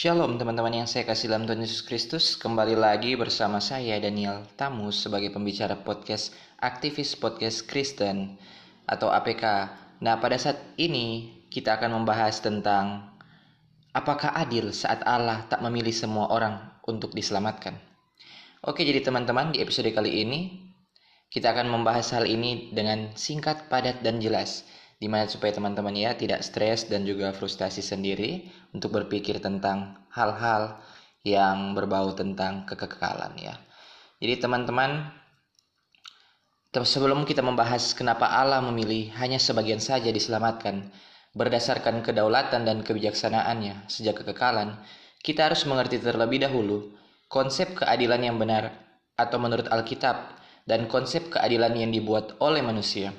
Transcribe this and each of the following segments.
Shalom teman-teman yang saya kasih dalam Tuhan Yesus Kristus. Kembali lagi bersama saya Daniel Tamus Sebagai pembicara podcast Aktivis Podcast Kristen Atau APK Nah pada saat ini kita akan membahas tentang Apakah adil saat Allah tak memilih semua orang untuk diselamatkan. Oke jadi teman-teman di episode kali ini Kita akan membahas hal ini dengan singkat, padat, dan jelas di mana supaya teman-teman ya tidak stres dan juga frustasi sendiri untuk berpikir tentang hal-hal yang berbau tentang kekekalan ya. Jadi teman-teman sebelum kita membahas kenapa Allah memilih hanya sebagian saja diselamatkan berdasarkan kedaulatan dan kebijaksanaannya sejak kekekalan, kita harus mengerti terlebih dahulu konsep keadilan yang benar atau menurut Alkitab dan konsep keadilan yang dibuat oleh manusia.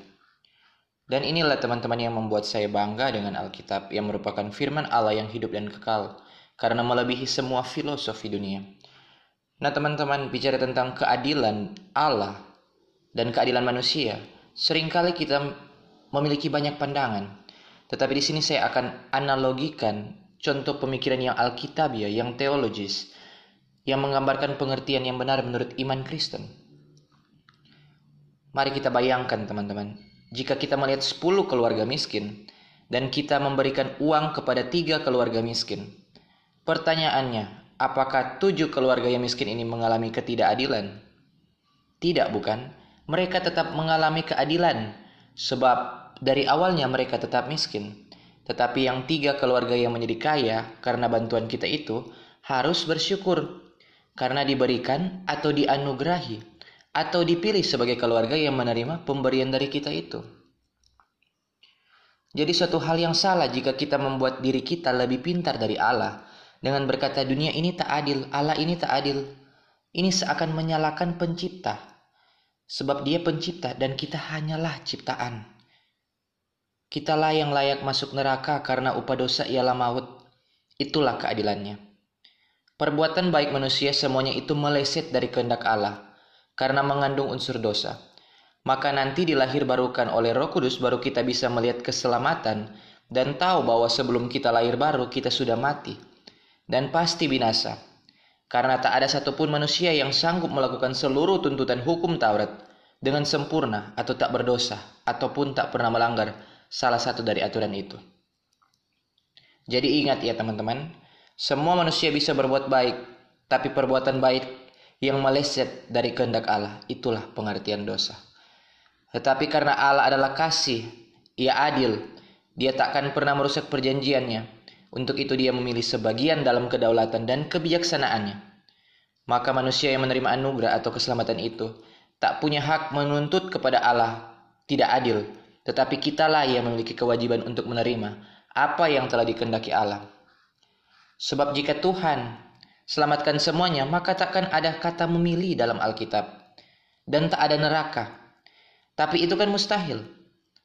Dan inilah teman-teman yang membuat saya bangga dengan Alkitab yang merupakan firman Allah yang hidup dan kekal karena melebihi semua filosofi dunia. Nah teman-teman bicara tentang keadilan Allah dan keadilan manusia, sering kali kita memiliki banyak pandangan. Tetapi di sini saya akan analogikan contoh pemikiran yang alkitabiah, yang teologis, yang menggambarkan pengertian yang benar menurut iman Kristen. Mari kita bayangkan teman-teman, jika kita melihat 10 keluarga miskin dan kita memberikan uang kepada tiga keluarga miskin. Pertanyaannya, apakah tujuh keluarga yang miskin ini mengalami ketidakadilan? Tidak bukan? Mereka tetap mengalami keadilan sebab dari awalnya mereka tetap miskin. Tetapi yang tiga keluarga yang menjadi kaya karena bantuan kita itu harus bersyukur karena diberikan atau dianugerahi atau dipilih sebagai keluarga yang menerima pemberian dari kita itu. Jadi suatu hal yang salah jika kita membuat diri kita lebih pintar dari Allah dengan berkata dunia ini tak adil, Allah ini tak adil. Ini seakan menyalahkan pencipta. Sebab dia pencipta dan kita hanyalah ciptaan. Kitalah yang layak masuk neraka karena upah dosa ialah maut. Itulah keadilannya. Perbuatan baik manusia semuanya itu meleset dari kehendak Allah karena mengandung unsur dosa. Maka nanti dilahir barukan oleh Roh Kudus baru kita bisa melihat keselamatan dan tahu bahwa sebelum kita lahir baru kita sudah mati dan pasti binasa. Karena tak ada satupun manusia yang sanggup melakukan seluruh tuntutan hukum Taurat dengan sempurna atau tak berdosa ataupun tak pernah melanggar salah satu dari aturan itu. Jadi ingat ya teman-teman, semua manusia bisa berbuat baik, tapi perbuatan baik yang meleset dari kehendak Allah. Itulah pengertian dosa. Tetapi karena Allah adalah kasih, ia adil, dia takkan pernah merusak perjanjiannya. Untuk itu dia memilih sebagian dalam kedaulatan dan kebijaksanaannya. Maka manusia yang menerima anugerah atau keselamatan itu tak punya hak menuntut kepada Allah tidak adil, tetapi kitalah yang memiliki kewajiban untuk menerima apa yang telah dikendaki Allah. Sebab jika Tuhan selamatkan semuanya, maka takkan ada kata memilih dalam Alkitab. Dan tak ada neraka. Tapi itu kan mustahil.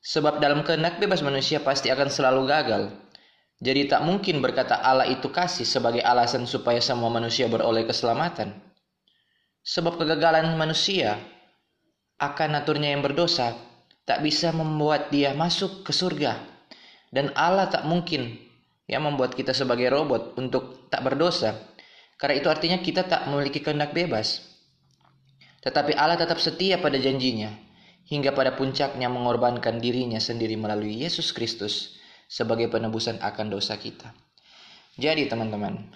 Sebab dalam kehendak bebas manusia pasti akan selalu gagal. Jadi tak mungkin berkata Allah itu kasih sebagai alasan supaya semua manusia beroleh keselamatan. Sebab kegagalan manusia akan naturnya yang berdosa tak bisa membuat dia masuk ke surga. Dan Allah tak mungkin yang membuat kita sebagai robot untuk tak berdosa karena itu artinya kita tak memiliki kehendak bebas. Tetapi Allah tetap setia pada janjinya, hingga pada puncaknya mengorbankan dirinya sendiri melalui Yesus Kristus sebagai penebusan akan dosa kita. Jadi teman-teman,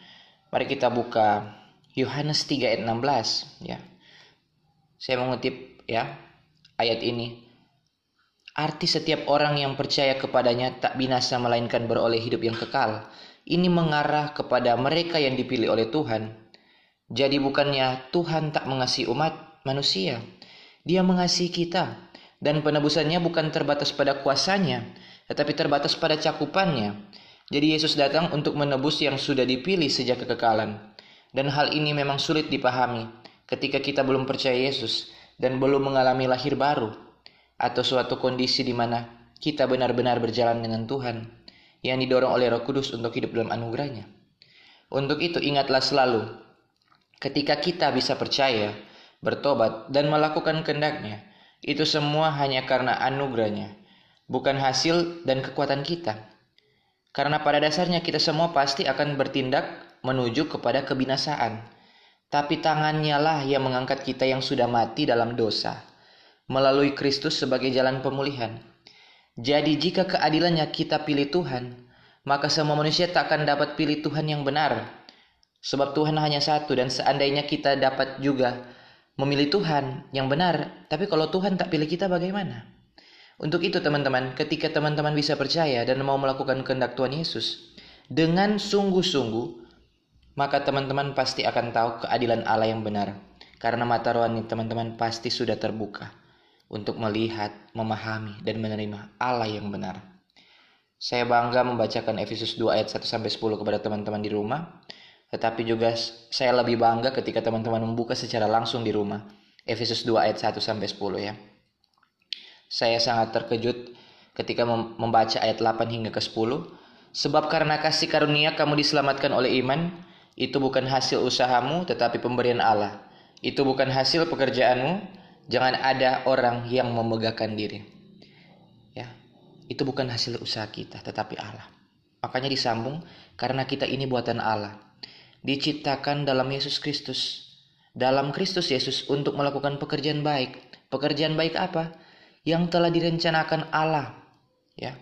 mari kita buka Yohanes 3 ayat 16 ya. Saya mengutip ya ayat ini. Arti setiap orang yang percaya kepadanya tak binasa melainkan beroleh hidup yang kekal ini mengarah kepada mereka yang dipilih oleh Tuhan. Jadi bukannya Tuhan tak mengasihi umat manusia. Dia mengasihi kita. Dan penebusannya bukan terbatas pada kuasanya, tetapi terbatas pada cakupannya. Jadi Yesus datang untuk menebus yang sudah dipilih sejak kekekalan. Dan hal ini memang sulit dipahami ketika kita belum percaya Yesus dan belum mengalami lahir baru atau suatu kondisi di mana kita benar-benar berjalan dengan Tuhan yang didorong oleh Roh Kudus untuk hidup dalam anugerahnya. Untuk itu ingatlah selalu, ketika kita bisa percaya, bertobat, dan melakukan kehendaknya, itu semua hanya karena anugerahnya, bukan hasil dan kekuatan kita. Karena pada dasarnya kita semua pasti akan bertindak menuju kepada kebinasaan. Tapi tangannya lah yang mengangkat kita yang sudah mati dalam dosa, melalui Kristus sebagai jalan pemulihan. Jadi jika keadilannya kita pilih Tuhan, maka semua manusia tak akan dapat pilih Tuhan yang benar. Sebab Tuhan hanya satu dan seandainya kita dapat juga memilih Tuhan yang benar, tapi kalau Tuhan tak pilih kita bagaimana? Untuk itu teman-teman, ketika teman-teman bisa percaya dan mau melakukan kehendak Tuhan Yesus dengan sungguh-sungguh, maka teman-teman pasti akan tahu keadilan Allah yang benar. Karena mata rohani teman-teman pasti sudah terbuka untuk melihat, memahami, dan menerima Allah yang benar. Saya bangga membacakan Efesus 2 ayat 1 sampai 10 kepada teman-teman di rumah. Tetapi juga saya lebih bangga ketika teman-teman membuka secara langsung di rumah. Efesus 2 ayat 1 sampai 10 ya. Saya sangat terkejut ketika membaca ayat 8 hingga ke 10. Sebab karena kasih karunia kamu diselamatkan oleh iman, itu bukan hasil usahamu tetapi pemberian Allah. Itu bukan hasil pekerjaanmu, jangan ada orang yang memegahkan diri. Ya. Itu bukan hasil usaha kita tetapi Allah. Makanya disambung karena kita ini buatan Allah. Diciptakan dalam Yesus Kristus. Dalam Kristus Yesus untuk melakukan pekerjaan baik. Pekerjaan baik apa? Yang telah direncanakan Allah. Ya.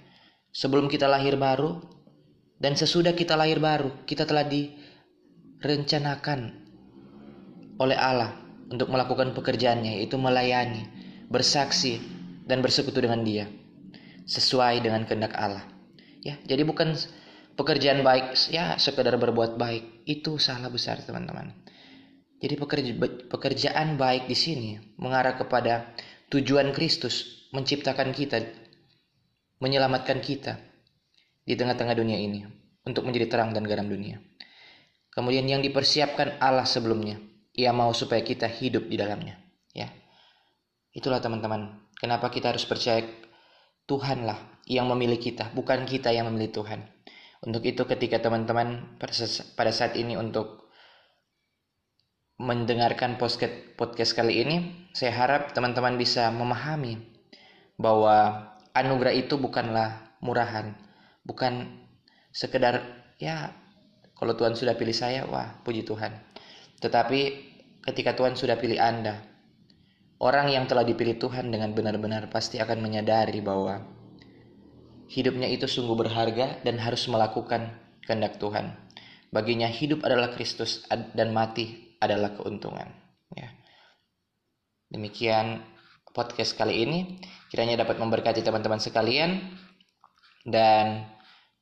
Sebelum kita lahir baru dan sesudah kita lahir baru, kita telah di rencanakan oleh Allah untuk melakukan pekerjaannya yaitu melayani, bersaksi dan bersekutu dengan Dia sesuai dengan kehendak Allah. Ya, jadi bukan pekerjaan baik ya sekedar berbuat baik itu salah besar teman-teman. Jadi pekerja, pekerjaan baik di sini mengarah kepada tujuan Kristus menciptakan kita, menyelamatkan kita di tengah-tengah dunia ini untuk menjadi terang dan garam dunia. Kemudian yang dipersiapkan Allah sebelumnya. Ia mau supaya kita hidup di dalamnya. Ya. Itulah teman-teman. Kenapa kita harus percaya Tuhanlah yang memilih kita, bukan kita yang memilih Tuhan. Untuk itu ketika teman-teman pada saat ini untuk mendengarkan podcast podcast kali ini, saya harap teman-teman bisa memahami bahwa anugerah itu bukanlah murahan, bukan sekedar ya kalau Tuhan sudah pilih saya, wah puji Tuhan. Tetapi ketika Tuhan sudah pilih Anda, orang yang telah dipilih Tuhan dengan benar-benar pasti akan menyadari bahwa hidupnya itu sungguh berharga dan harus melakukan kehendak Tuhan. Baginya hidup adalah Kristus dan mati adalah keuntungan. Ya. Demikian podcast kali ini. Kiranya dapat memberkati teman-teman sekalian dan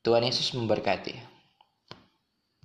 Tuhan Yesus memberkati.